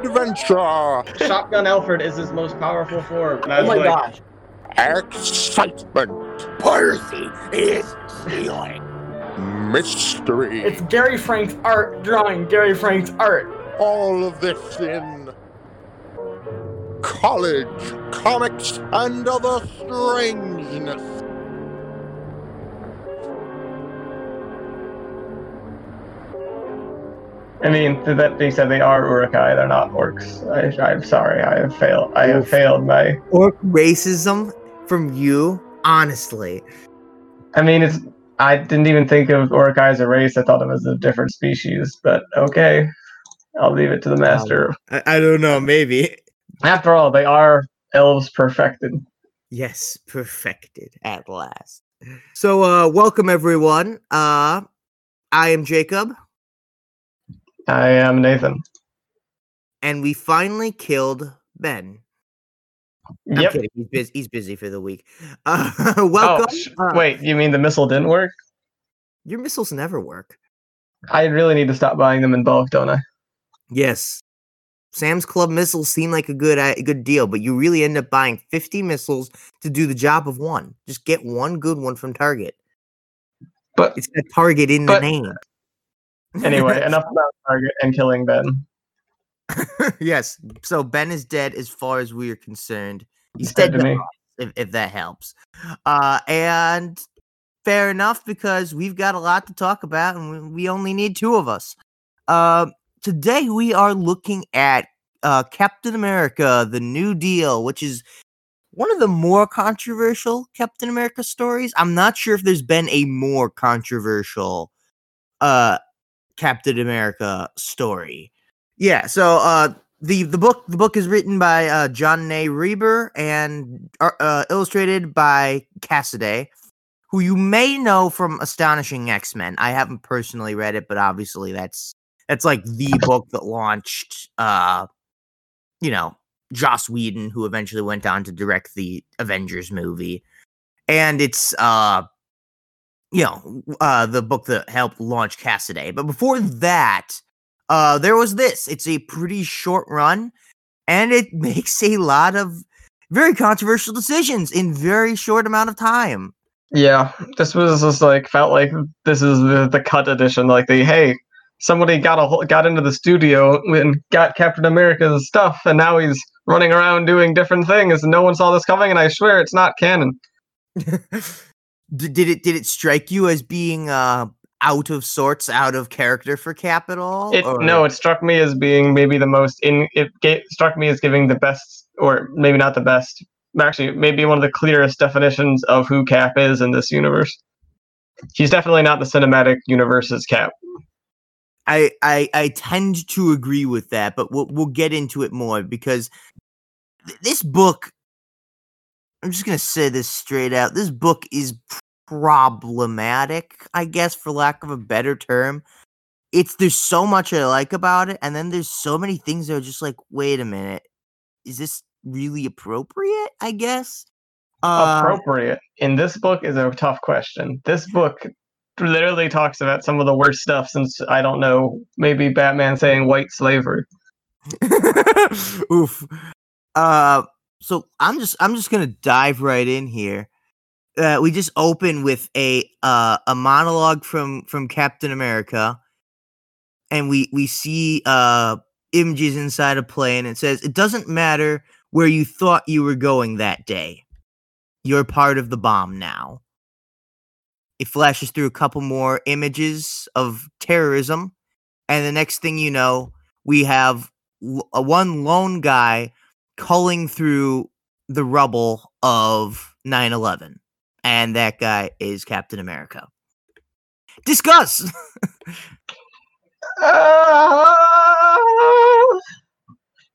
adventure, Shotgun Alfred is his most powerful form. And I Oh my like, gosh. excitement, Percy is stealing. mystery. It's Gary Frank's art drawing Gary Frank's art. all of this in college comics and other strangeness. I mean, to that being said, they are Uruk-hai. They're not orcs. I, I'm sorry. I have failed. I have failed my. Orc racism from you, honestly. I mean, it's. I didn't even think of Uruk-hai as a race. I thought of them as a different species. But okay, I'll leave it to the master. I, I don't know, maybe. After all, they are elves perfected. Yes, perfected at last. So, uh, welcome everyone. Uh, I am Jacob, I am Nathan. and we finally killed Ben. I'm Yep. kidding. He's busy. He's busy for the week. Uh, Oh, welcome. sh- uh, wait. You mean the missile didn't work? Your missiles never work. I really need to stop buying them in bulk, don't I? Yes. Sam's Club missiles seem like a good a good deal, but you really end up buying 50 missiles to do the job of one. Just get one good one from Target. But It's got Target in But- the name. anyway, enough about Target and killing Ben. yes. So Ben is dead as far as we are concerned. He's dead dead to me. us, if, if that helps. Uh, and fair enough because we've got a lot to talk about and we, we only need two of us. Uh, today we are looking at uh, Captain America: The New Deal, which is one of the more controversial Captain America stories. I'm not sure if there's been a more controversial uh, Captain America story. Yeah, so uh, the the book the book is written by uh, John Ney Rieber and uh, uh, illustrated by Cassaday, who you may know from Astonishing X Men. I haven't personally read it, but obviously that's that's like the book that launched, uh, you know, Joss Whedon, who eventually went on to direct the Avengers movie, and it's uh, you know, uh, the book that helped launch Cassaday. But before that, uh, there was this. It's a pretty short run, and it makes a lot of very controversial decisions in very short amount of time. Yeah, this was just like felt like this is the, the cut edition. Like the hey, somebody got a got into the studio and got Captain America's stuff, and now he's running around doing different things, and no one saw this coming. And I swear it's not canon. D- did it did it strike you as being uh out of sorts, out of character for Capital? It no, it struck me as being maybe the most in. It ga- struck me as giving the best, or maybe not the best. Actually, maybe one of the clearest definitions of who Cap is in this universe. He's definitely not the cinematic universe's Cap. I, I I tend to agree with that, but we'll we'll get into it more because th- this book. I'm just gonna say this straight out. This book is problematic, I guess, for lack of a better term. It's there's so much I like about it, and then there's so many things that are just like, wait a minute, is this really appropriate? I guess. Uh, appropriate in this book is a tough question. This book literally talks about some of the worst stuff since I don't know, maybe Batman saying white slavery. Oof. Uh so I'm just I'm just gonna dive right in here. Uh, we just open with a uh a monologue from from Captain America, and we we see uh images inside a plane. It says, "It doesn't matter where you thought you were going that day. You're part of the bomb now." It flashes through a couple more images of terrorism, and the next thing you know, we have a one lone guy culling through the rubble of 9-11 and that guy is captain america discuss Ah!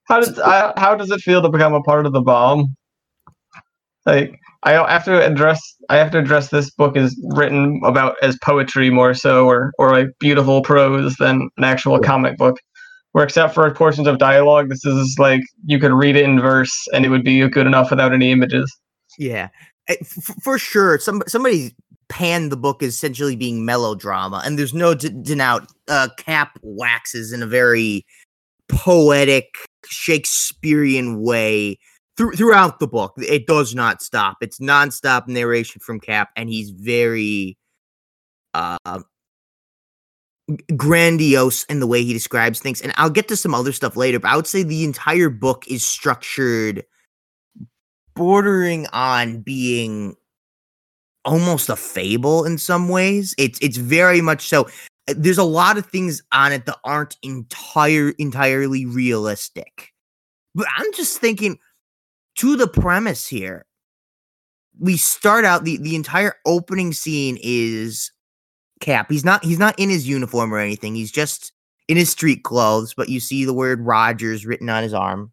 how does I, how does it feel to become a part of the bomb? Like I have to address I have to address this book is written about as poetry more so or or like beautiful prose than an actual comic book. Where except for portions of dialogue, this is like you could read it in verse and it would be good enough without any images. yeah eh, f- for sure some somebody panned the book as essentially being melodrama and there's no d- doubt uh cap waxes in a very poetic Shakespearean way through, throughout the book. It does not stop. It's nonstop narration from Cap, and he's very uh grandiose in the way he describes things. And I'll get to some other stuff later, but I would say the entire book is structured bordering on being almost a fable in some ways. It's it's very much so. uh, There's a lot of things on it that aren't entire entirely realistic. But I'm just thinking to the premise here. We start out the the entire opening scene is Cap. He's not he's not in his uniform or anything. He's just in his street clothes, but you see the word Rogers written on his arm.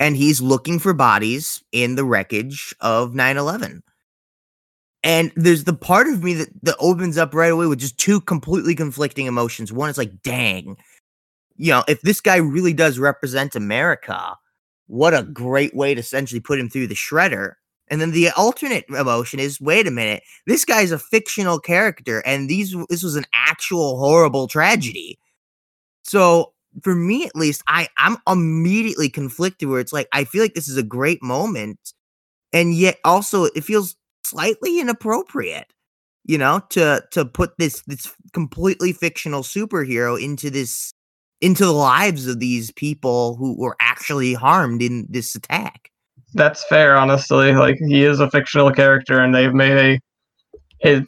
And he's looking for bodies in the wreckage of 9/11. And there's the part of me that, that opens up right away with just two completely conflicting emotions. One is like, dang, you know, if this guy really does represent America, what a great way to essentially put him through the shredder. And then the alternate emotion is, wait a minute, this guy's a fictional character, and these this was an actual horrible tragedy. So for me at least, I I'm immediately conflicted where it's like I feel like this is a great moment, and yet also it feels slightly inappropriate, you know, to to put this this completely fictional superhero into this into the lives of these people who were actually harmed in this attack. That's fair, honestly. Like he is a fictional character, and they've made a. It,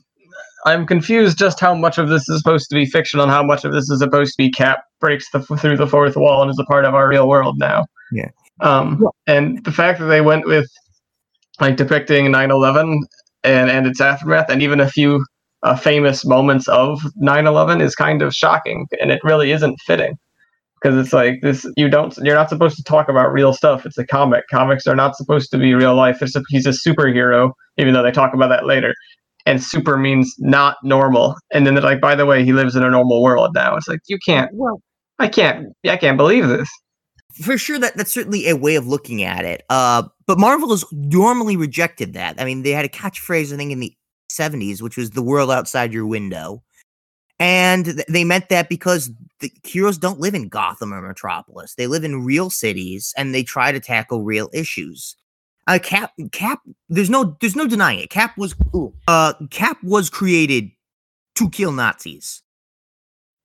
I'm confused just how much of this is supposed to be fiction and how much of this is supposed to be Cap breaks the through the fourth wall and is a part of our real world now. Yeah. Um, and the fact that they went with like depicting 9/11 and and its aftermath, and even a few uh, famous moments of 9/11 is kind of shocking, and it really isn't fitting because it's like this you don't you're not supposed to talk about real stuff. It's a comic. Comics are not supposed to be real life. It's a, he's a superhero even though they talk about that later. And super means not normal. And then they're like by the way he lives in a normal world now. It's like you can't Well, i can't i can't believe this. For sure that that's certainly a way of looking at it. Uh, but Marvel has normally rejected that. I mean, they had a catchphrase I think in the '70s, which was "the world outside your window," and th- they meant that because the heroes don't live in Gotham or Metropolis; they live in real cities, and they try to tackle real issues. Uh, Cap, Cap, there's no, there's no denying it. Cap was, uh, Cap was created to kill Nazis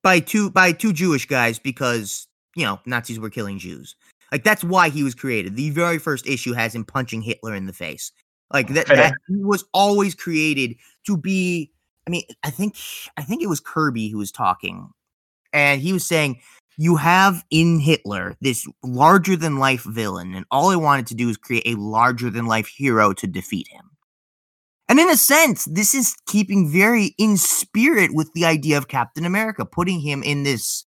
by two by two Jewish guys because you know Nazis were killing Jews. Like that's why he was created. The very first issue has him punching Hitler in the face. Like that, that he was always created to be. I mean, I think I think it was Kirby who was talking, and he was saying you have in Hitler this larger than life villain, and all I wanted to do is create a larger than life hero to defeat him. And in a sense, this is keeping very in spirit with the idea of Captain America, putting him in this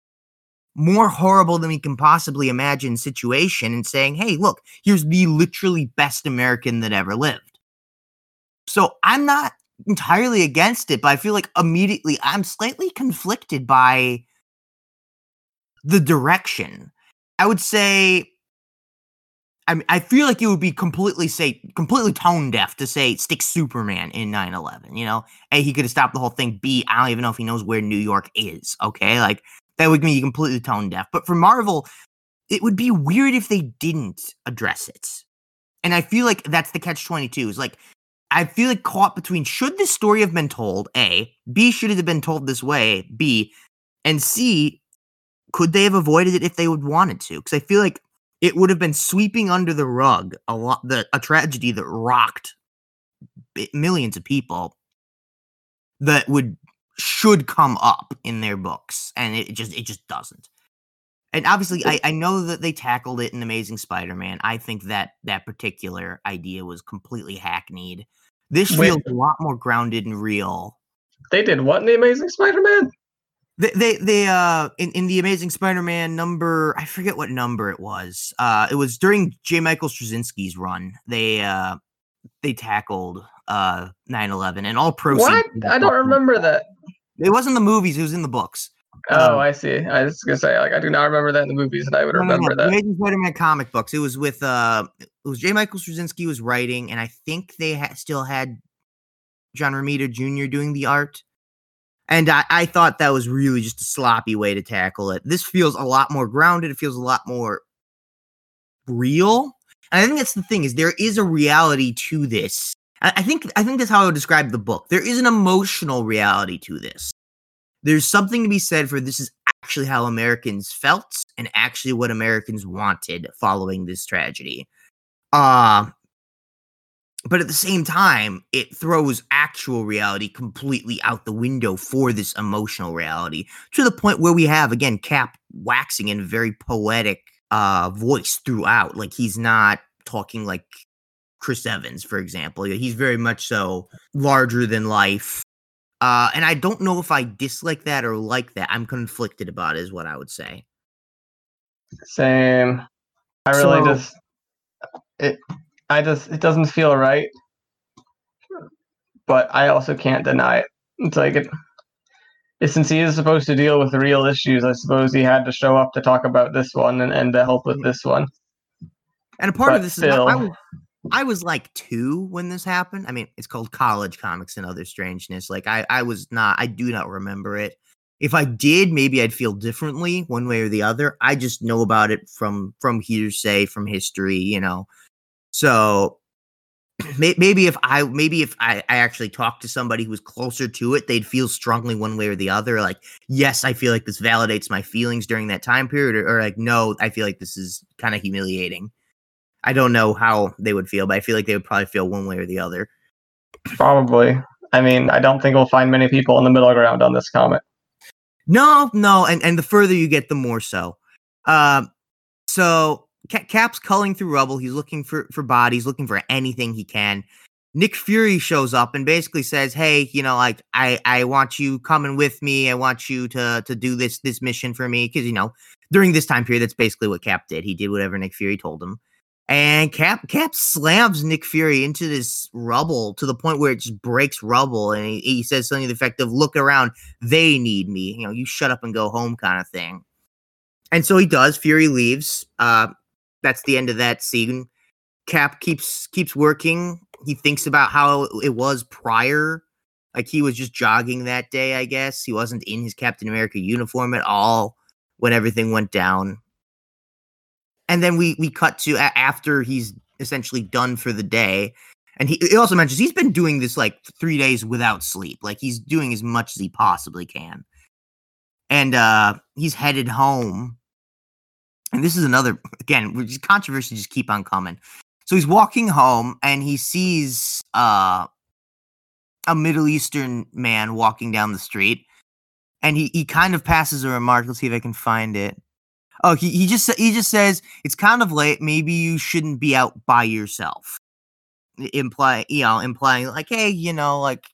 more horrible than we can possibly imagine situation and saying, hey, look, here's the literally best American that ever lived. So I'm not entirely against it, but I feel like immediately I'm slightly conflicted by the direction. I would say I mean, I feel like it would be completely say completely tone deaf to say stick Superman in 9/11. You know, a he could have stopped the whole thing. B I don't even know if he knows where New York is. Okay, like that would be completely tone deaf. But for Marvel, it would be weird if they didn't address it. And I feel like that's the catch 22 is like I feel like caught between should this story have been told? A, B should it have been told this way? B, and C, could they have avoided it if they would wanted to? Because I feel like it would have been sweeping under the rug a lot the a tragedy that rocked millions of people that would should come up in their books and it just it just doesn't and obviously I, I know that they tackled it in amazing spider-man i think that that particular idea was completely hackneyed this Wait. feels a lot more grounded and real they did what in the amazing spider-man They, they, they, uh, in, in the Amazing Spider-Man number, I forget what number it was. Uh, it was during J. Michael Straczynski's run. They, uh, they tackled uh 9/11, and all proceeds. what i don't remember that It wasn't the movies; it was in the books. Oh Um, i see i was gonna say like i do not remember that in the movies and i would remember that Amazing Spider-Man comic books. It was with uh, it was J. Michael Straczynski was writing, and I think they ha- still had John Romita Jr. doing the art. And I, I thought that was really just a sloppy way to tackle it. This feels a lot more grounded. It feels a lot more real. And I think that's the thing is there is a reality to this. I, I think I think that's how I would describe the book. There is an emotional reality to this. There's something to be said for this is actually how Americans felt and actually what Americans wanted following this tragedy. Uh but at the same time, it throws actual reality completely out the window for this emotional reality to the point where we have again Cap waxing in a very poetic uh voice throughout. Like he's not talking like Chris Evans, for example. He's very much so larger than life. Uh, and I don't know if I dislike that or like that. I'm conflicted about it, is what I would say. Same. I really So- just it. I just it doesn't feel right, but I also can't deny it. It's like it. it- Since he is supposed to deal with the real issues, I suppose he had to show up to talk about this one and, and to help with this one. And a part of But this is I, I still- I was like two when this happened. I mean, it's called college comics and other strangeness. Like I I was not I do not remember it. If I did, maybe I'd feel differently one way or the other. I just know about it from from hearsay, from history, you know. So may- maybe if I maybe if I, I actually talked to somebody who was closer to it, they'd feel strongly one way or the other. Like, yes, I feel like this validates my feelings during that time period, or, or like, no, I feel like this is kind of humiliating. I don't know how they would feel, but I feel like they would probably feel one way or the other. Probably. I mean, I don't think we'll find many people in the middle ground on this comic. No, no, and and the further you get, the more so. Um, so Ca- Cap's culling through rubble. He's looking for for bodies, looking for anything he can. Nick Fury shows up and basically says, "Hey, you know, like I I want you coming with me. I want you to to do this this mission for me because you know during this time period, that's basically what Cap did. He did whatever Nick Fury told him." And Cap Cap slams Nick Fury into this rubble to the point where it just breaks rubble, and he, he says something to the effect of, "Look around, they need me. You know, you shut up and go home," kind of thing. And so he does. Fury leaves. Uh, that's the end of that scene. Cap keeps keeps working. He thinks about how it was prior. Like he was just jogging that day, I guess. He wasn't in his Captain America uniform at all when everything went down. And then we we cut to after he's essentially done for the day. And he, he also mentions he's been doing this like three days without sleep. Like he's doing as much as he possibly can. And uh he's headed home. And this is another again, controversy just keep on coming. So he's walking home and he sees uh a Middle Eastern man walking down the street. And he, he kind of passes a remark. Let's see if I can find it. Oh, he, he just he just says it's kind of late. Maybe you shouldn't be out by yourself. Imply you know, implying like, hey, you know, like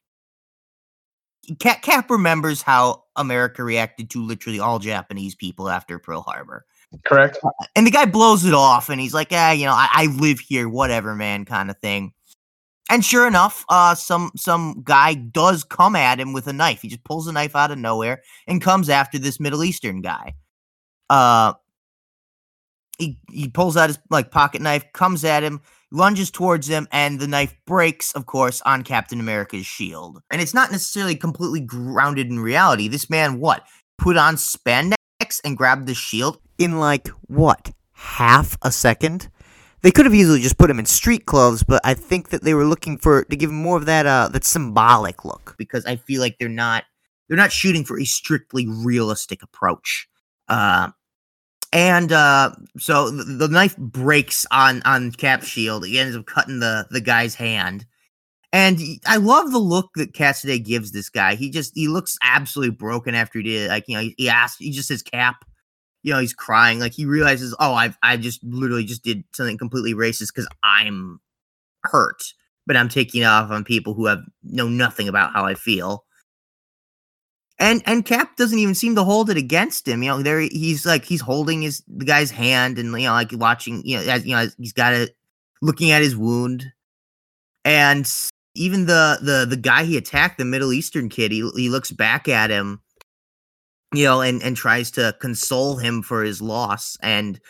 Cap, Cap remembers how America reacted to literally all Japanese people after Pearl Harbor. Correct? And the guy blows it off and he's like, yeah, you know, I, I live here, whatever, man, kind of thing. And sure enough, uh, some some guy does come at him with a knife. He just pulls a knife out of nowhere and comes after this Middle Eastern guy. Uh, he he pulls out his like pocket knife, comes at him, lunges towards him, and the knife breaks, of course, on Captain America's shield. And it's not necessarily completely grounded in reality. This man, what, put on spandex and grabbed the shield in like what half a second? They could have easily just put him in street clothes, but I think that they were looking for to give him more of that uh that symbolic look because I feel like they're not they're not shooting for a strictly realistic approach. Uh, and uh, so the, the knife breaks on on Cap's shield. He ends up cutting the the guy's hand. And I love the look that Cassaday gives this guy. He just he looks absolutely broken after he did. Like you know, he, he asked, he just says Cap. You know, he's crying. Like he realizes, oh, I've I just literally just did something completely racist because I'm hurt, but I'm taking off on people who have know nothing about how I feel. And and Cap doesn't even seem to hold it against him. You know, there he's like he's holding his the guy's hand and you know like watching. You know, as you know, he's got it looking at his wound, and even the the the guy he attacked, the Middle Eastern kid, he he looks back at him, you know, and and tries to console him for his loss, and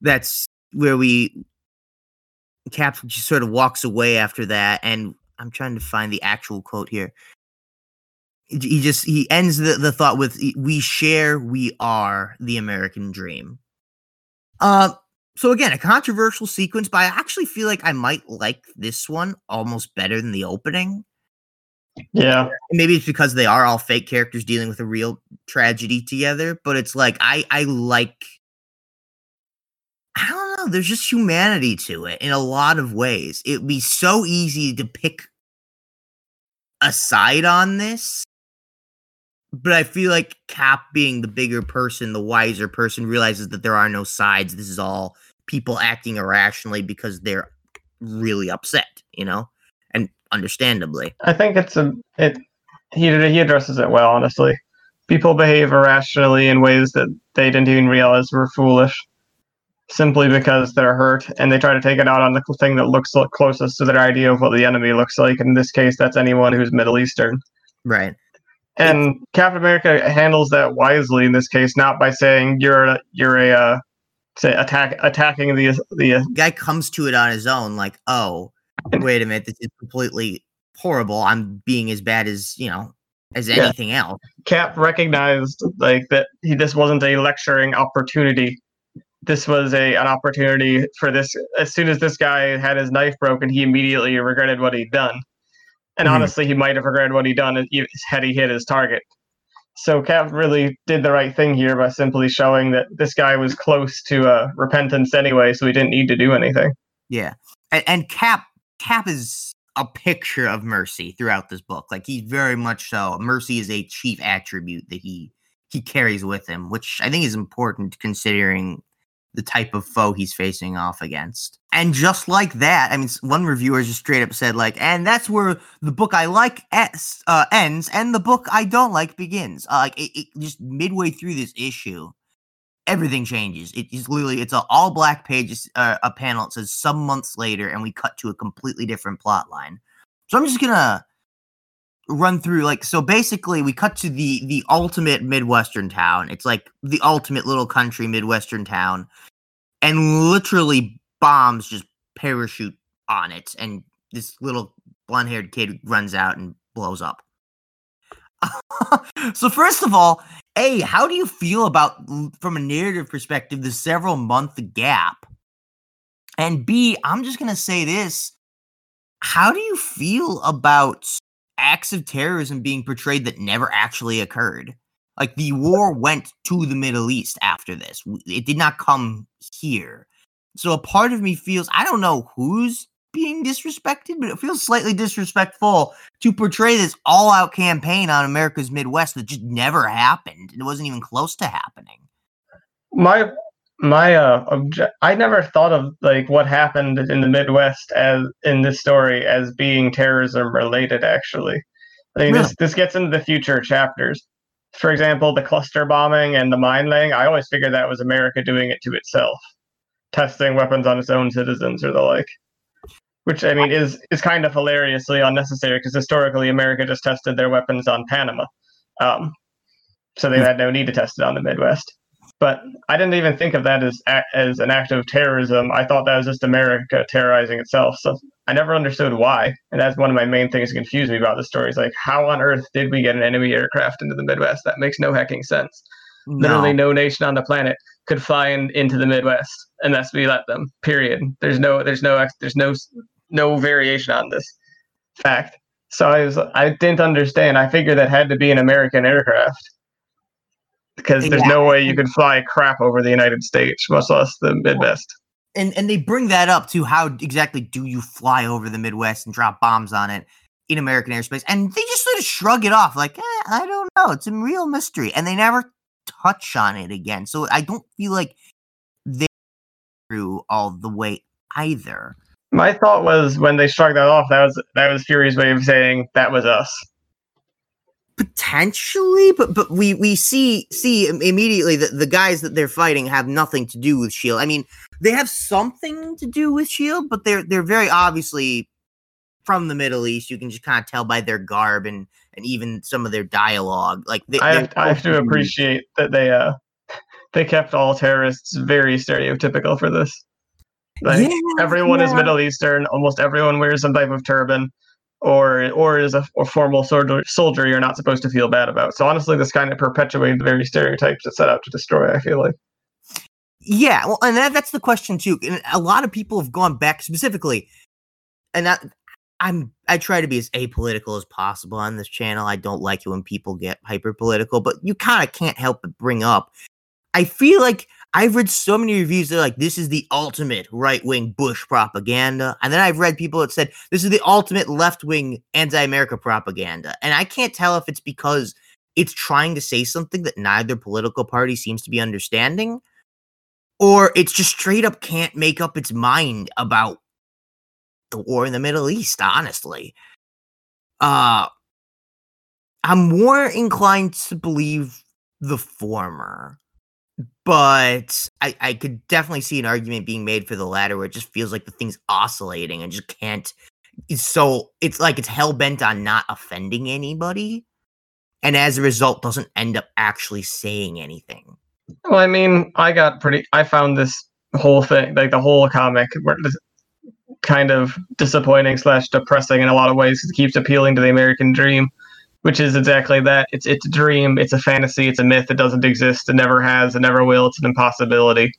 that's where we Cap just sort of walks away after that, and I'm trying to find the actual quote here. He just he ends the, the thought with we share we are the american dream. Uh so again a controversial sequence but i actually feel like i might like this one almost better than the opening. Yeah. maybe it's because they are all fake characters dealing with a real tragedy together but it's like i i like i don't know there's just humanity to it in a lot of ways. It'd be so easy to pick a side on this but i feel like cap being the bigger person the wiser person realizes that there are no sides this is all people acting irrationally because they're really upset you know and understandably I think it's a it. He he addresses it well, honestly. People behave irrationally in ways that they didn't even realize were foolish, simply because they're hurt, and they try to take it out on the thing that looks closest to their idea of what the enemy looks like. In this case, that's anyone who's Middle Eastern. right And Captain America handles that wisely in this case, not by saying you're a, you're a uh, say attack attacking the the uh, guy comes to it on his own like oh wait a minute this is completely horrible i'm being as bad as you know as Yeah. anything else Cap recognized like that he this wasn't a lecturing opportunity. This was a an opportunity for this. As soon as this guy had his knife broken, he immediately regretted what he'd done. And Mhm. honestly, he might have regretted what he'd done had he hit his target. So Cap really did the right thing here by simply showing that this guy was close to uh, repentance anyway, so he didn't need to do anything. yeah and, and cap cap is a picture of mercy throughout this book like he's very much so mercy is a chief attribute that he he carries with him which i think is important considering the type of foe he's facing off against and just like that i mean one reviewer just straight up said like and that's where the book i like es- uh, ends and the book i don't like begins uh, like it, it just midway through this issue everything changes. It is literally it's a all black pages uh, a panel. It says some months later, and we cut to a completely different plot line. So I'm just gonna run through like so basically we cut to the the ultimate midwestern town. It's like the ultimate little country midwestern town. And literally bombs just parachute on it. And this little blonde haired kid runs out and blows up. So first of all a how do you feel about from a narrative perspective the several month gap? And b i'm just gonna say this. How do you feel about acts of terrorism being portrayed that never actually occurred like the war went to the middle east after this it did not come here so a part of me feels i don't know who's being disrespected but it feels slightly disrespectful to portray this all-out campaign on America's Midwest that just never happened. and It wasn't even close to happening. my my uh obje- i never thought of like what happened in the midwest as in this story as being terrorism related actually. I mean Really? this this gets into the future chapters. For example the cluster bombing and the mine laying i always figured that was america doing it to itself testing weapons on its own citizens or the like. Which i mean is is kind of hilariously unnecessary because historically america just tested their weapons on panama. Um, so they had no need to test it on the midwest but I didn't even think of that as as an act of terrorism. I thought that was just America terrorizing itself. So I never understood why, and that's one of my main things that confused me about the story. Is like, how on earth did we get an enemy aircraft into the Midwest? That makes no hecking sense. Literally, no nation on the planet could fly in, into the Midwest unless we let them. Period. There's no, there's no, there's no, no variation on this fact. So I was, I didn't understand. I figured that had to be an American aircraft because there's no way you could fly crap over the United States, much less the Midwest. and and they bring that up to how exactly do you fly over the Midwest and drop bombs on it in American airspace? And they just sort of shrug it off, like, eh, I don't know, it's a real mystery, and they never touch on it again. So I don't feel like they through all the way either. My thought was when they struck that off, that was that was Fury's way of saying that was us. Potentially but but we we see see immediately that the guys that they're fighting have nothing to do with shield i mean they have something to do with shield but they're they're very obviously from the middle east you can just kind of tell by their garb and and even some of their dialogue like they, I have, I have to appreciate that they uh they kept all terrorists very stereotypical for this. Like Yeah, everyone is. Middle Eastern, almost everyone wears some type of turban. Or or is a, formal soldier, soldier you're not supposed to feel bad about. So honestly, this kind of perpetuated the very stereotypes it set out to destroy. I feel like. Yeah, well, and that, that's the question too. And a lot of people have gone back specifically, and I, I'm I try to be as apolitical as possible on this channel. I don't like it when people get hyper political, but you kind of can't help but bring up. I feel like I've read so many reviews that are like this is the ultimate right wing Bush propaganda, and then I've read people that said this is the ultimate left wing anti America propaganda, and I can't tell if it's because it's trying to say something that neither political party seems to be understanding or it's just straight up can't make up its mind about the war in the Middle East, honestly. Uh I'm more inclined to believe the former. But I, I could definitely see an argument being made for the latter where it just feels like the thing's oscillating and just can't it's so it's like it's hell bent on not offending anybody and as a result doesn't end up actually saying anything. Well, I mean, I got pretty. I found this whole thing, like the whole comic, kind of disappointing slash depressing in a lot of ways. It keeps appealing to the American dream, which is exactly that. It's it's a dream. It's a fantasy. It's a myth. It doesn't exist. It never has. It never will. It's an impossibility.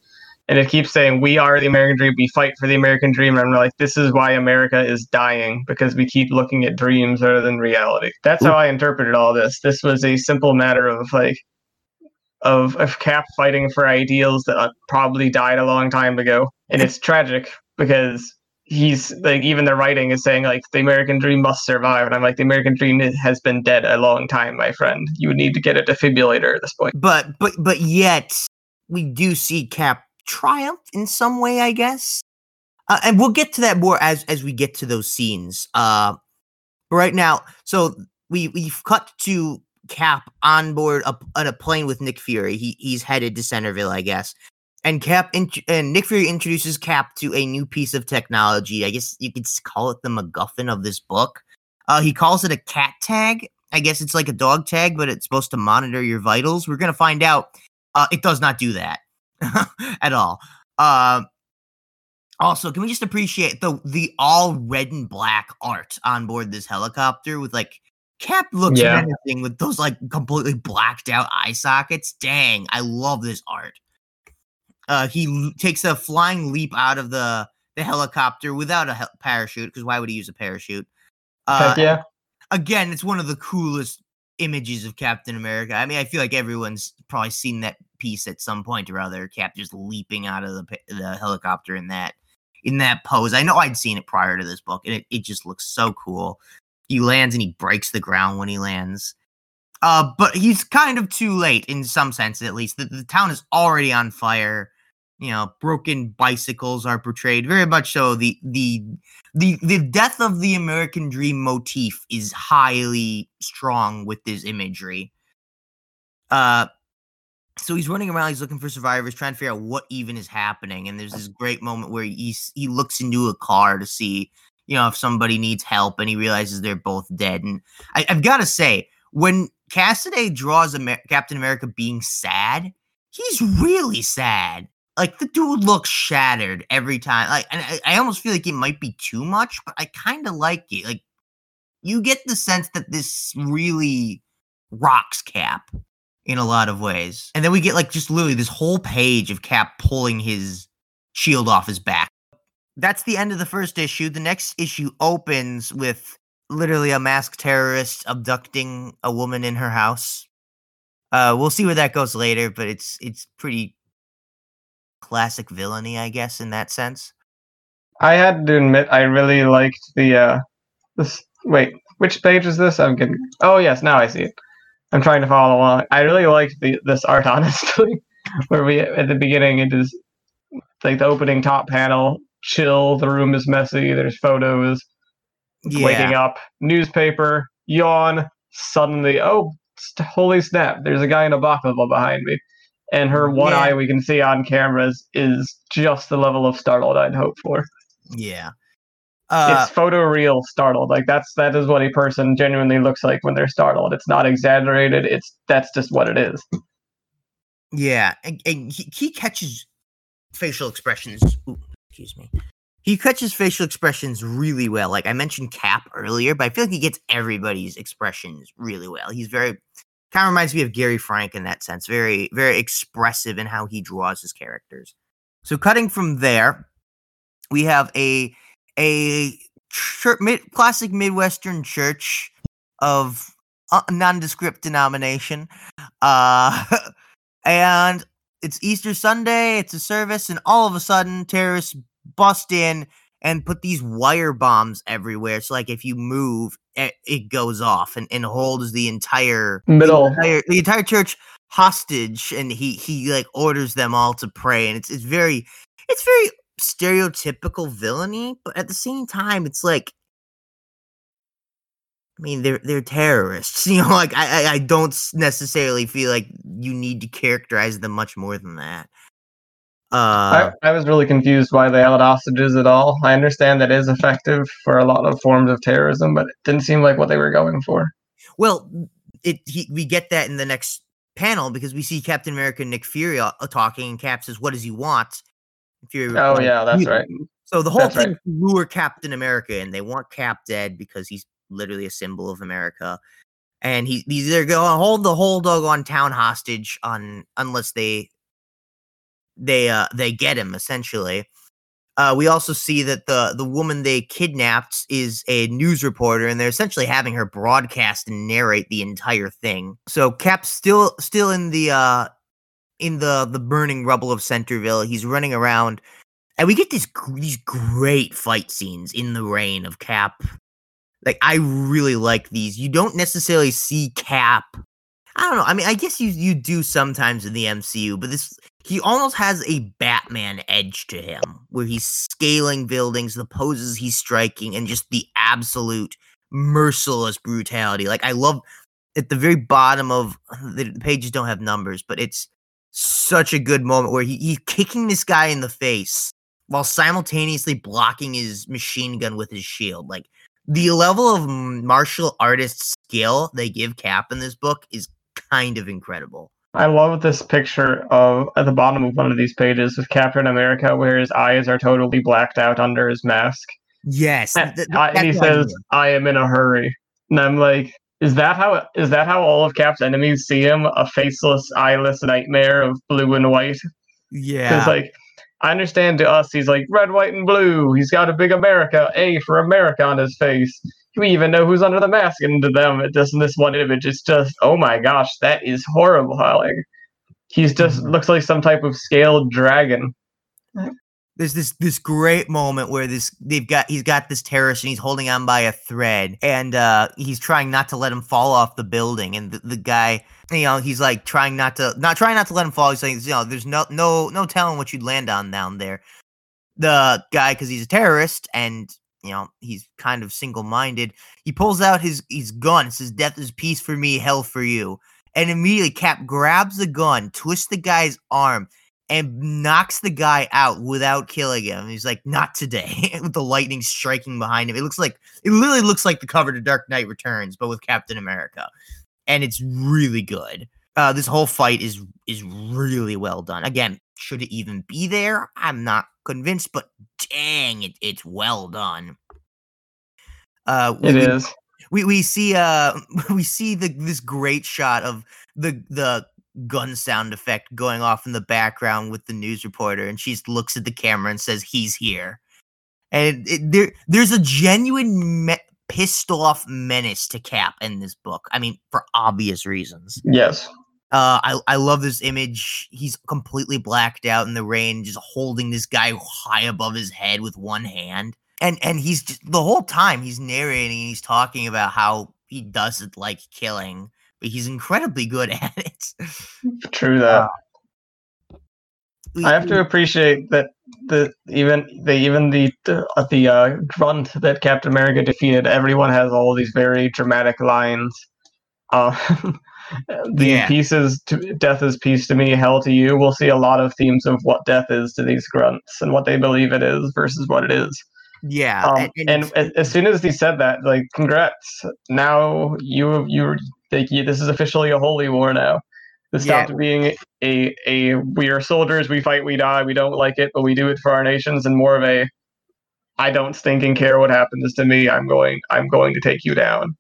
And it keeps saying, "We are the American dream. We fight for the American dream." And I'm like, "This is why America is dying because we keep looking at dreams rather than reality." That's how I interpreted all this. This was a simple matter of like of, of Cap fighting for ideals that uh, probably died a long time ago. And it's tragic because he's like, even the writing is saying, like, the American dream must survive. And I'm like, the American dream has been dead a long time, my friend. You would need to get a defibrillator at this point. But, but, but yet, we do see Cap triumph in some way, I guess. Uh, and we'll get to that more as as we get to those scenes. Uh, right now, so we we've cut to Cap on board a, on a plane with Nick Fury. He he's headed to Centerville, I guess. And Cap int- and Nick Fury introduces Cap to a new piece of technology. I guess you could call it the MacGuffin of this book. Uh, he calls it a cat tag. I guess it's like a dog tag, but it's supposed to monitor your vitals. We're gonna find out. Uh, it does not do that at all. Uh, also, can we just appreciate the the all red and black art on board this helicopter with like Cap looks Yeah. menacing with those like completely blacked out eye sockets. Dang, I love this art. Uh, he l- takes a flying leap out of the the helicopter without a hel- parachute because why would he use a parachute? Uh, Heck yeah. again, it's one of the coolest images of Captain America. I mean, I feel like everyone's probably seen that piece at some point or other. Cap just leaping out of the the helicopter in that in that pose. I know I'd seen it prior to this book, and it, it just looks so cool. He lands and he breaks the ground when he lands. Uh, but he's kind of too late in some sense, at least. The, the town is already on fire. You know, broken bicycles are portrayed very much so. The the the the death of the American dream motif is highly strong with this imagery. Uh so he's running around, he's looking for survivors, trying to figure out what even is happening. And there's this great moment where he's he looks into a car to see, you know, if somebody needs help, and he realizes they're both dead. And I, I've got to say, when Cassaday draws Amer- Captain America being sad, he's really sad. Like the dude looks shattered every time. Like, and I, I almost feel like it might be too much, but I kind of like it. Like, you get the sense that this really rocks Cap in a lot of ways. And then we get like just literally this whole page of Cap pulling his shield off his back. That's the end of the first issue. The next issue opens with literally a masked terrorist abducting a woman in her house. Uh, we'll see where that goes later, but it's it's pretty classic villainy, I guess, in that sense. I had to admit, I really liked the. uh This wait, which page is this? I'm getting. Oh yes, now I see it. I'm trying to follow along. I really liked the this art, honestly, where we at the beginning it is like the opening top panel. Chill. The room is messy. There's photos. Yeah. Waking up. Newspaper. Yawn. Suddenly, oh, holy snap! There's a guy in a baklava behind me, and her one Yeah. eye we can see on cameras is just the level of startled I'd hope for Yeah. Uh, it's photoreal startled. Like that's that is what a person genuinely looks like when they're startled. It's not exaggerated. It's that's just what it is. Yeah, and, and he, he catches facial expressions. Ooh, excuse me. he catches facial expressions really well. Like I mentioned Cap earlier, but I feel like he gets everybody's expressions really well. He's very kind of reminds me of Gary Frank in that sense. Very, very expressive in how he draws his characters. So cutting from there, we have a a chur- mid, classic Midwestern church of uh, nondescript denomination. Uh, and it's Easter Sunday, it's a service, and all of a sudden, terrorists bust in and put these wire bombs everywhere. So like if you move, it, it goes off and, and holds the entire Middle. the entire, the entire church hostage, and he he like orders them all to pray, and it's it's very it's very stereotypical villainy, but at the same time, it's like. I mean, they're they're terrorists, you know. Like I, I I don't necessarily feel like you need to characterize them much more than that. Uh, I, I was really confused why they held hostages at all. I understand that is effective for a lot of forms of terrorism, but it didn't seem like what they were going for. Well, it he, we get that in the next panel because we see Captain America and Nick Fury uh, talking, and Cap says, "What does he want?" Fury Oh yeah, that's "You." right. So the whole That's thing right. lure Captain America, and they want Cap dead because he's literally a symbol of America, and he he's they're going to hold the whole doggone town hostage on unless they they uh they get him essentially. Uh, we also see that the the woman they kidnapped is a news reporter, and they're essentially having her broadcast and narrate the entire thing. So Cap's still still in the uh in the the burning rubble of Centerville. He's running around, and we get these these great fight scenes in the rain of Cap. Like I really like these. You don't necessarily see Cap. I don't know. I mean, I guess you you do sometimes in the MCU, but this he almost has a Batman edge to him, where he's scaling buildings, the poses he's striking, and just the absolute merciless brutality. Like I love at the very bottom of the, pages don't have numbers, but it's such a good moment where he, he's kicking this guy in the face while simultaneously blocking his machine gun with his shield. Like the level of martial artist skill they give Cap in this book is kind of incredible. I love this picture of at the bottom of one of these pages of Captain America, where his eyes are totally blacked out under his mask, Yes, and, th- th- I- and he that's what I says. "I am in a hurry," and I'm like, "Is that how? Is that how all of Cap's enemies see him? A faceless, eyeless nightmare of blue and white?" Yeah, because like, I understand to us, he's like red, white, and blue. He's got a big America A for America on his face. We even know who's under the mask, and to them, it just in this one image, it's just, oh my gosh, that is horrible. Like he's just Mhm. looks like some type of scaled dragon. there's this this great moment where this they've got he's got this terrorist and he's holding on by a thread and uh he's trying not to let him fall off the building and the, the guy you know he's like trying not to not trying not to let him fall he's saying you know there's no no no telling what you'd land on down there the guy because he's a terrorist and you know he's kind of single-minded he pulls out his his gun says death is peace for me hell for you and immediately cap grabs the gun twists the guy's arm and knocks the guy out without killing him. He's like, "Not today!" with the lightning striking behind him. It looks like it literally looks like the cover to Dark Knight Returns, but with Captain America, and it's really good. Uh, this whole fight is is really well done. Again, should it even be there? I'm not convinced, but dang, it, it's well done. Uh, It we- is. we we see uh we see the this great shot of the the gun sound effect going off in the background with the news reporter and she looks at the camera and says he's here and it, there there's a genuine me- pissed off menace to cap in this book i mean for obvious reasons Yes. Uh, I I love this image. He's completely blacked out in the rain, just holding this guy high above his head with one hand, and and he's just the whole time he's narrating. He's talking about how he doesn't like killing, but he's incredibly good at it. True that. We- I have to appreciate that the even the even the the, uh, the uh, grunt that Captain America defeated. Everyone has all these very dramatic lines. Uh, the Yeah. pieces to death is peace to me, hell to you. We'll see a lot of themes of what death is to these grunts and what they believe it is versus what it is. yeah, Um, and, and and as, as soon as he said that, like, congrats! Now you you like you, this is officially a holy war now. This Yeah. stopped being a a we are soldiers, we fight, we die, we don't like it, but we do it for our nations, and more of a I don't stinking care what happens to me. I'm going. I'm going to take you down.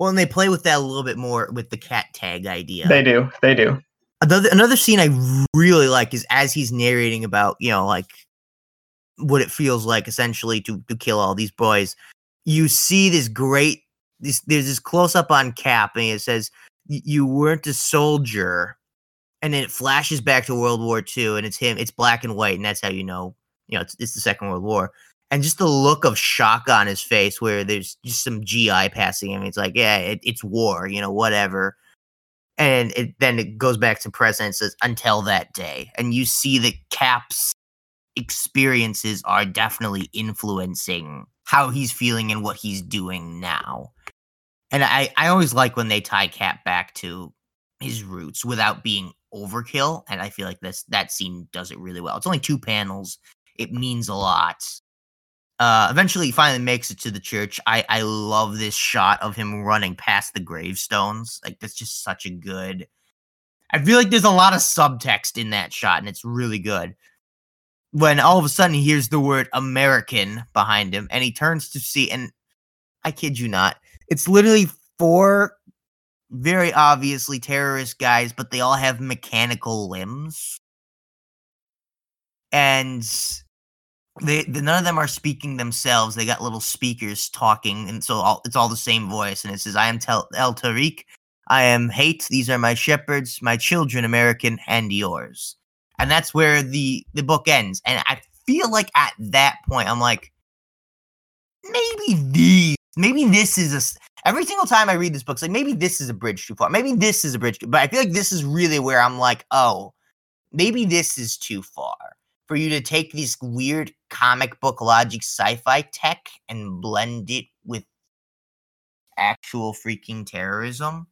Well, and they play with that a little bit more with the cat tag idea. They do. They do. another another scene I really like is as he's narrating about you know like what it feels like essentially to to kill all these boys. You see this great this there's this close up on Cap and it says you weren't a soldier, and then it flashes back to World War II and it's him. It's black and white and that's how you know you know it's, it's the Second World War. And just the look of shock on his face, where there's just some GI passing him. It's like, yeah, it, it's war, you know, whatever. And it, then it goes back to present and says until that day. And you see that cap's experiences are definitely influencing how he's feeling and what he's doing now. And i i always like when they tie cap back to his roots without being overkill and i feel like this that scene does it really well. It's only two panels. It means a lot uh eventually he finally makes it to the church. I i love this shot of him running past the gravestones. Like that's just such a good i feel like there's a lot of subtext in that shot and it's really good. When all of a sudden he hears the word american behind him and he turns to see and i kid you not it's literally four very obviously terrorist guys but they all have mechanical limbs. And they the, none of them are speaking themselves. They got little speakers talking, and so all, it's all the same voice. And it says, "I am Tel- El Tariq. I am hate. These are my shepherds, my children, American, and yours." And that's where the the book ends. And I feel like at that point, I'm like, maybe these, maybe this is a. Every single time I read this book, it's like maybe this is a bridge too far. Maybe this is a bridge, but I feel like this is really where I'm like, oh, maybe this is too far for you to take this weird comic book logic sci-fi tech and blend it with actual freaking terrorism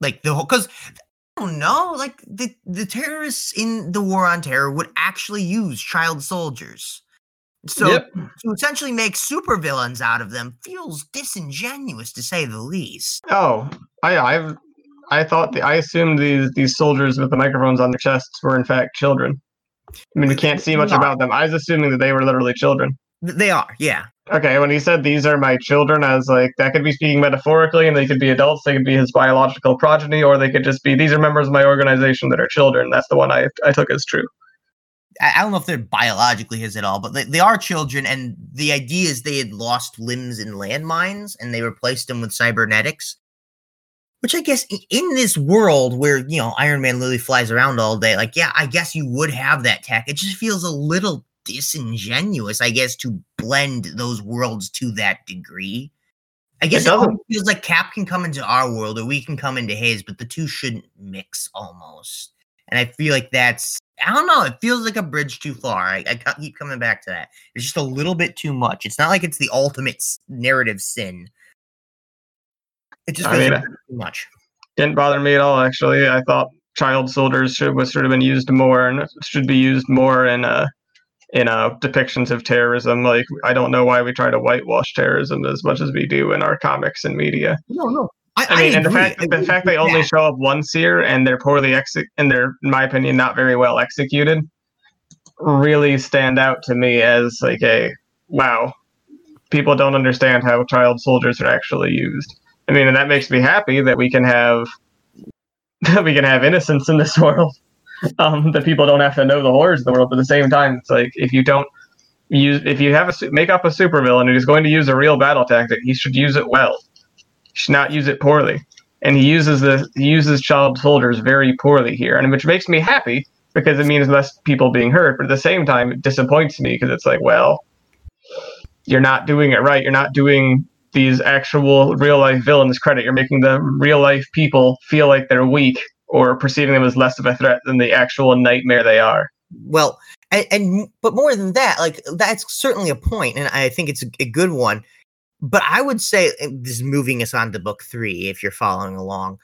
like the whole because i don't know like the the terrorists in the war on terror would actually use child soldiers so Yep. to essentially make supervillains out of them feels disingenuous to say the least Oh, I I've I thought the, I assumed these these soldiers with the microphones on their chests were in fact children. I mean, we can't see much about them. I was assuming that they were literally children. They are yeah Okay, when he said these are my children, I was like, that could be speaking metaphorically, and they could be adults. They could be his biological progeny, or they could just be these are members of my organization that are children. That's the one I I took as true. I I don't know if they're biologically his at all, but they, they are children, and the idea is they had lost limbs in landmines and they replaced them with cybernetics. Which I guess in this world where you know Iron Man literally flies around all day, like yeah, I guess you would have that tech. It just feels a little disingenuous, I guess, to blend those worlds to that degree. I guess it, doesn't. feels like Cap can come into our world or we can come into his, but the two shouldn't mix almost. And I feel like that's I don't know. It feels like a bridge too far. I, I keep coming back to that. It's just a little bit too much. It's not like it's the ultimate narrative sin. It just I mean, too much. Didn't bother me at all. Actually, I thought child soldiers should was should have been used more and should be used more in uh in uh depictions of terrorism. Like I don't know why we try to whitewash terrorism as much as we do in our comics and media. No, no. I, I mean, and the fact I the fact they only show up once here and they're poorly exec and they're, in my opinion, not very well executed, really stand out to me as like a wow. People don't understand how child soldiers are actually used. I mean, and that makes me happy that we can have that we can have innocence in this world. Um, that people don't have to know the horrors of the world. But at the same time, it's like if you don't use if you have a make up a supervillain he's going to use a real battle tactic, he should use it well. He should not use it poorly. And he uses the he uses child soldiers very poorly here, and which makes me happy because it means less people being hurt. But at the same time, it disappoints me because it's like, well, you're not doing it right. You're not doing these actual real life villains credit. You're making the real life people feel like they're weak or perceiving them as less of a threat than the actual nightmare they are. well and, and but more than that like that's certainly a point and i think it's a, a good one but i would say this is moving us on to book three if you're following along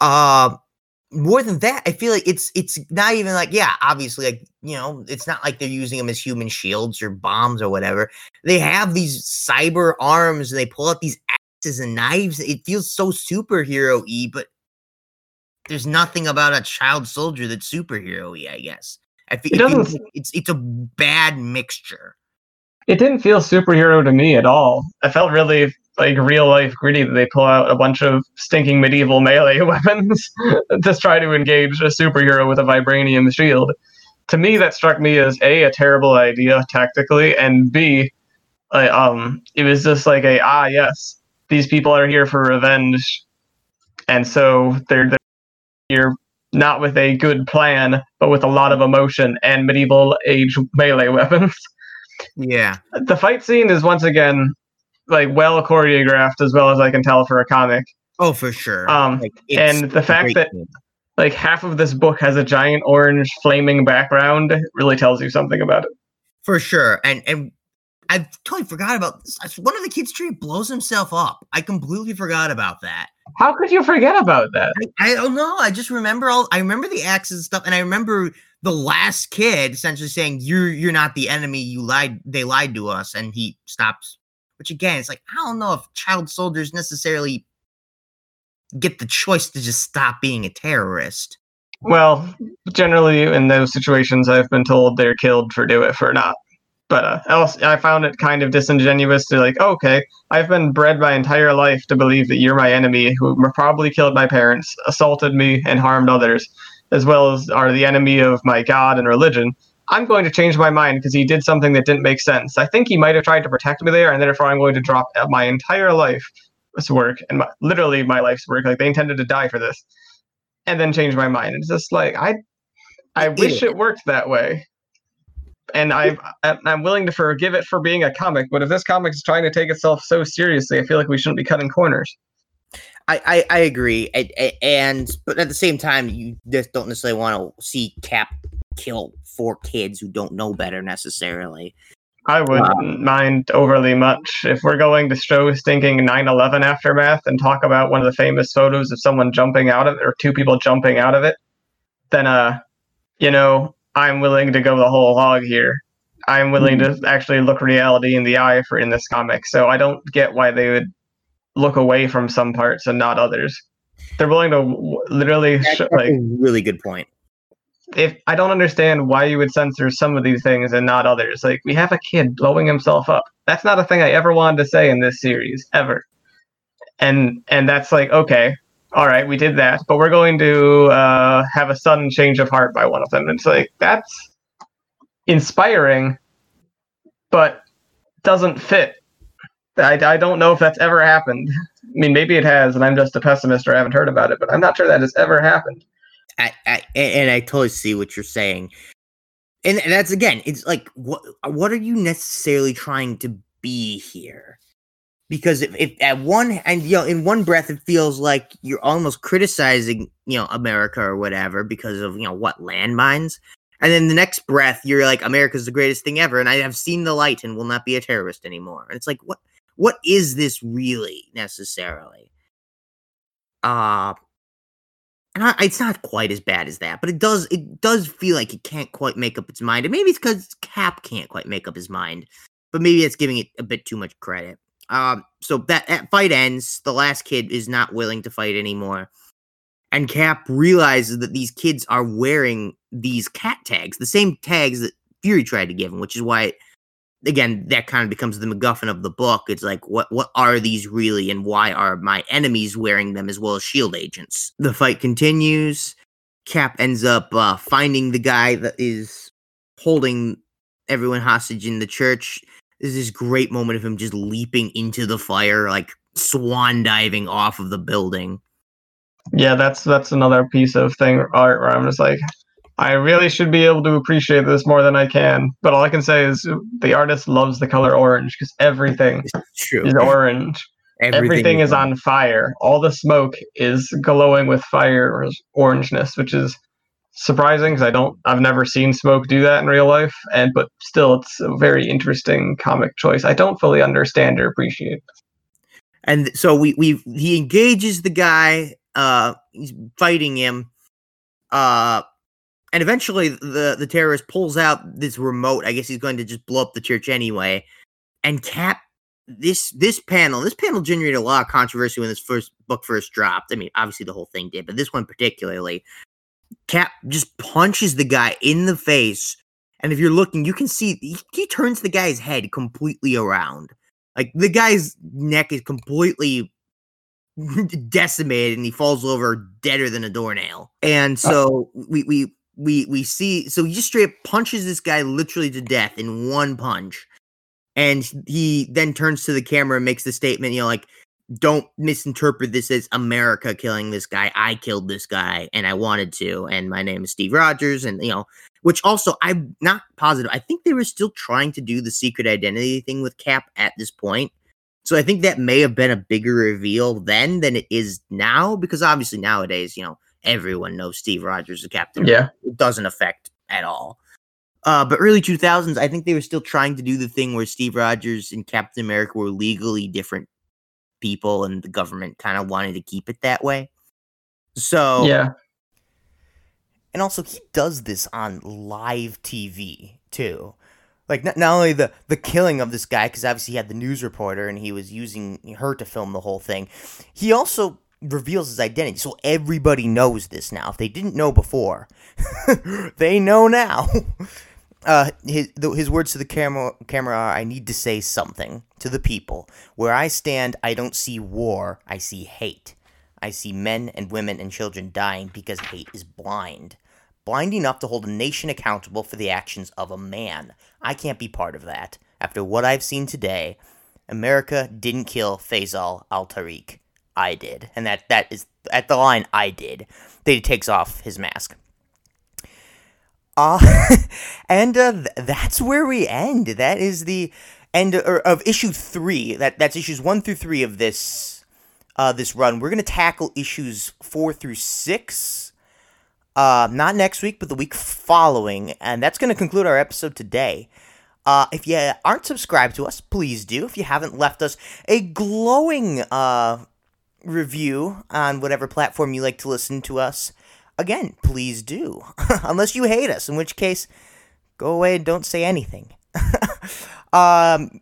uh more than that i feel like it's it's not even like yeah obviously like you know it's not like they're using them as human shields or bombs or whatever they have these cyber arms and they pull out these axes and knives it feels so superhero y but there's nothing about a child soldier that's superhero y i guess I feel It it feels doesn't- like it's it's a bad mixture. it didn't feel superhero to me at all. I felt really like real life gritty that they pull out a bunch of stinking medieval melee weapons to try to engage a superhero with a vibranium shield. To me, that struck me as a a terrible idea tactically, and b, uh, um, it was just like a ah yes, these people are here for revenge, and so they're, they're here not with a good plan, but with a lot of emotion and medieval age melee weapons. Yeah. the fight scene is once again like well choreographed as well as I can tell for a comic. Oh, for sure. Um, Like, and the fact that like half of this book has a giant orange flaming background really tells you something about it. for sure, and and I totally forgot about this. one of the kids' tree blows himself up. I completely forgot about that. How could you forget about that? I, I don't know. I just remember all. I remember the axes and stuff, and I remember the last kid essentially saying, "You're you're not the enemy. You lied. They lied to us." And he stops. Which again, it's like I don't know if child soldiers necessarily get the choice to just stop being a terrorist. Well, generally in those situations, I've been told they're killed for do it for not. But uh, else, I found it kind of disingenuous to like, okay, I've been bred my entire life to believe that you're my enemy, who probably killed my parents, assaulted me, and harmed others, as well as are the enemy of my God and religion. I'm going to change my mind because he did something that didn't make sense. I think he might have tried to protect me there, and therefore I'm going to drop my entire life's work and my, literally my life's work. Like they intended to die for this, and then change my mind. It's just like I, I It wish is. it worked that way. And I, I- I'm willing to forgive it for being a comic, but if this comic is trying to take itself so seriously, I feel like we shouldn't be cutting corners. I, I, I agree, and, and but at the same time, you just don't necessarily want to see Cap kill four kids who don't know better necessarily. I wouldn't mind overly much if we're going to show stinking 9/11 aftermath and talk about one of the famous photos of someone jumping out of it or two people jumping out of it. Then, uh, you know, I'm willing to go the whole hog here. I'm willing to actually look reality in the eye for in this comic. So I don't get why they would look away from some parts and not others. They're willing to w- literally That's sh- that's like a really good point. If I don't understand why you would censor some of these things and not others. Like we have a kid blowing himself up. That's not a thing I ever wanted to say in this series ever. And and that's like okay, all right, we did that, but we're going to uh, have a sudden change of heart by one of them. It's like that's inspiring, but doesn't fit. I, I don't know if that's ever happened. I mean, maybe it has, and I'm just a pessimist or I haven't heard about it, but I'm not sure that has ever happened. I, I and I totally see what you're saying, and that's again, it's like what what are you necessarily trying to be here? Because if, if at one and you know in one breath it feels like you're almost criticizing you know America or whatever because of you know what landmines, and then the next breath you're like America's the greatest thing ever, and I have seen the light and will not be a terrorist anymore. And it's like what what is this really necessarily? Uh and I, it's not quite as bad as that, but it does it does feel like it can't quite make up its mind, and maybe it's because Cap can't quite make up his mind, but maybe it's giving it a bit too much credit. Um, so that, that fight ends. The last kid is not willing to fight anymore, and Cap realizes that these kids are wearing these cat tags, the same tags that Fury tried to give him, which is why again that kind of becomes the MacGuffin of the book. It's like what what are these really, and why are my enemies wearing them as well as Shield agents? The fight continues. Cap ends up uh, finding the guy that is holding everyone hostage in the church. There's this great moment of him just leaping into the fire, like swan diving off of the building. yeah that's that's another piece of thing art where i'm just like i really should be able to appreciate this more than i can but all i can say is the artist loves the color orange because everything True. is orange. Everything, is on fire. All the smoke is glowing with fire or orangeness which is surprising because i don't i've never seen smoke do that in real life and but still it's a very interesting comic choice. I don't fully understand or appreciate and so we we he engages the guy uh he's fighting him uh and eventually the the terrorist pulls out this remote. I guess he's going to just blow up the church anyway. And cap this this panel this panel generated a lot of controversy when this first book first dropped. I mean obviously the whole thing did but this one particularly. Cap just punches the guy in the face. And if you're looking, you can see he, he turns the guy's head completely around. Like the guy's neck is completely decimated and he falls over deader than a doornail. And so uh, we we we we see so he just straight up punches this guy literally to death in one punch. And he then turns to the camera and makes the statement, you know, like, don't misinterpret this as America killing this guy. I killed this guy and I wanted to. And my name is Steve Rogers. And, you know, which also I'm not positive. I think they were still trying to do the secret identity thing with Cap at this point. So I think that may have been a bigger reveal then than it is now, because obviously nowadays, you know, everyone knows Steve Rogers is Captain. Yeah. It doesn't affect at all. Uh, but early 2000s, I think they were still trying to do the thing where Steve Rogers and Captain America were legally different people, and the government kind of wanted to keep it that way. So Yeah. and also he does this on live TV too. Like not, not only the the killing of this guy because obviously he had the news reporter and he was using her to film the whole thing. He also reveals his identity, so everybody knows this now. If they didn't know before, they know now. Uh, his the, his words to the camera camera are: "I need to say something to the people. Where I stand, I don't see war. I see hate. I see men and women and children dying because hate is blind." blind enough to hold a nation accountable for the actions of a man. I can't be part of that. After what I've seen today, America didn't kill Faisal Al Tariq. I did. And that, that is at the line I did. That he takes off his mask. Uh, and uh, th- that's where we end. That is the end or, of issue three. That that's issues one through three of this uh, this run. We're gonna tackle issues four through six uh, not next week, but the week following. And that's to conclude our episode today. Uh, if you aren't subscribed to us, please do. If you haven't left us a glowing uh, review on whatever platform you like to listen to us, again, please do. Unless you hate us, in which case, go away and don't say anything. um,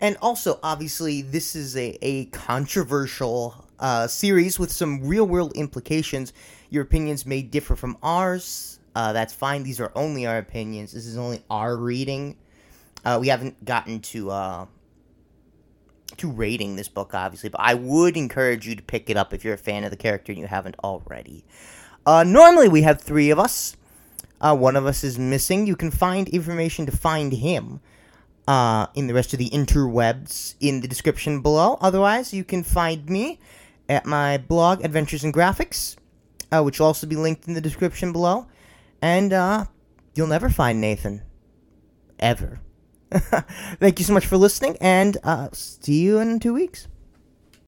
and also, obviously, this is a, a controversial uh, series with some real world implications. Your opinions may differ from ours. Uh, that's fine. These are only our opinions. This is only our reading. Uh, we haven't gotten to uh, to rating this book, obviously, but I would encourage you to pick it up if you're a fan of the character and you haven't already. Uh, normally, we have three of us. Uh, one of us is missing. You can find information to find him uh, in the rest of the interwebs in the description below. Otherwise, you can find me at my blog, Adventures in Graphics, uh, which will also be linked in the description below. And uh, you'll never find Nathan. Ever. Thank you so much for listening, and uh, see you in two weeks.